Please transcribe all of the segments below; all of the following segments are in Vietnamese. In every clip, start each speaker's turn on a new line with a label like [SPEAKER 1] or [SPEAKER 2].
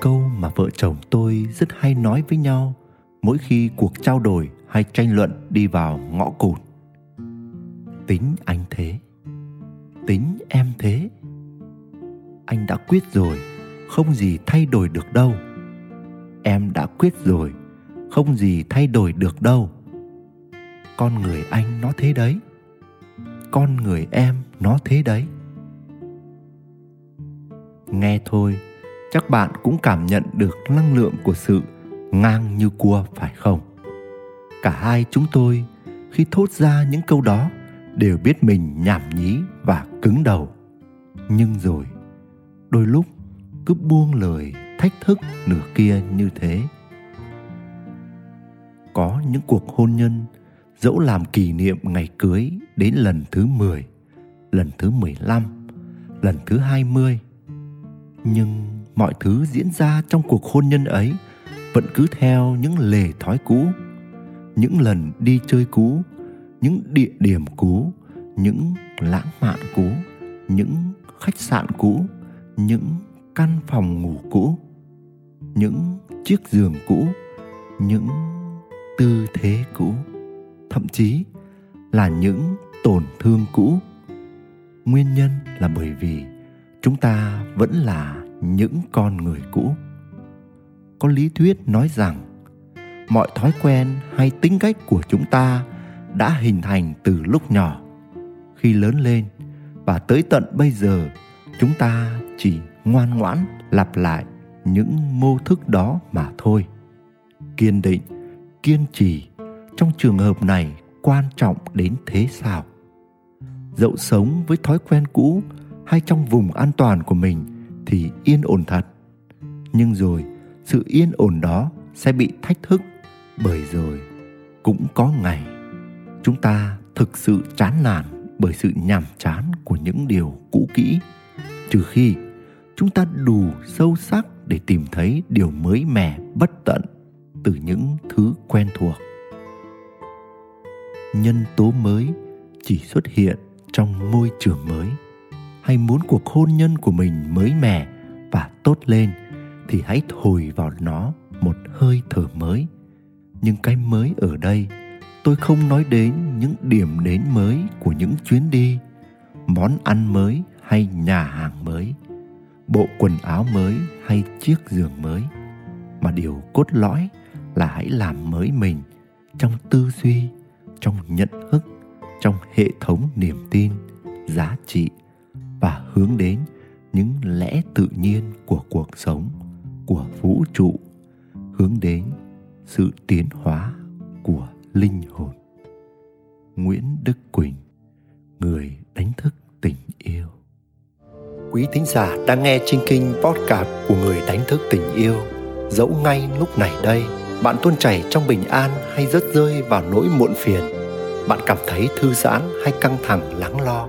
[SPEAKER 1] câu mà vợ chồng tôi rất hay nói với nhau mỗi khi cuộc trao đổi hay tranh luận đi vào ngõ cụt. Tính anh thế, tính em thế. Anh đã quyết rồi, không gì thay đổi được đâu. Em đã quyết rồi, không gì thay đổi được đâu. Con người anh nó thế đấy, con người em nó thế đấy. Nghe thôi chắc bạn cũng cảm nhận được năng lượng của sự ngang như cua phải không? Cả hai chúng tôi khi thốt ra những câu đó đều biết mình nhảm nhí và cứng đầu. Nhưng rồi đôi lúc cứ buông lời thách thức nửa kia như thế. Có những cuộc hôn nhân dẫu làm kỷ niệm ngày cưới đến lần thứ 10, lần thứ 15, lần thứ 20 nhưng mọi thứ diễn ra trong cuộc hôn nhân ấy vẫn cứ theo những lề thói cũ, những lần đi chơi cũ, những địa điểm cũ, những lãng mạn cũ, những khách sạn cũ, những căn phòng ngủ cũ, những chiếc giường cũ, những tư thế cũ, thậm chí là những tổn thương cũ. Nguyên nhân là bởi vì chúng ta vẫn là những con người cũ. Có lý thuyết nói rằng, mọi thói quen hay tính cách của chúng ta đã hình thành từ lúc nhỏ. Khi lớn lên và tới tận bây giờ, chúng ta chỉ ngoan ngoãn lặp lại những mô thức đó mà thôi. Kiên định, kiên trì trong trường hợp này quan trọng đến thế sao? Dẫu sống với thói quen cũ hay trong vùng an toàn của mình thì yên ổn thật. Nhưng rồi, sự yên ổn đó sẽ bị thách thức bởi rồi cũng có ngày chúng ta thực sự chán nản bởi sự nhàm chán của những điều cũ kỹ, trừ khi chúng ta đủ sâu sắc để tìm thấy điều mới mẻ bất tận từ những thứ quen thuộc. Nhân tố mới chỉ xuất hiện trong môi trường mới hay muốn cuộc hôn nhân của mình mới mẻ và tốt lên, thì hãy thổi vào nó một hơi thở mới. Nhưng cái mới ở đây, tôi không nói đến những điểm đến mới của những chuyến đi, món ăn mới hay nhà hàng mới, bộ quần áo mới hay chiếc giường mới. Mà điều cốt lõi là hãy làm mới mình trong tư duy, trong nhận thức, trong hệ thống niềm tin, giá trị và hướng đến những lẽ tự nhiên của cuộc sống, của vũ trụ, hướng đến sự tiến hóa của linh hồn. Nguyễn đức quỳnh, người đánh thức tình yêu.
[SPEAKER 2] Quý thính giả đang nghe trên kinh podcast của người đánh thức tình yêu, Dẫu ngay lúc này đây, Bạn tuôn chảy trong bình an hay rớt rơi vào nỗi muộn phiền. Bạn cảm thấy thư giãn hay căng thẳng, lắng lo?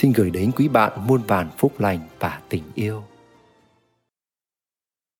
[SPEAKER 2] Xin gửi đến quý bạn muôn vàn phúc lành và tình yêu.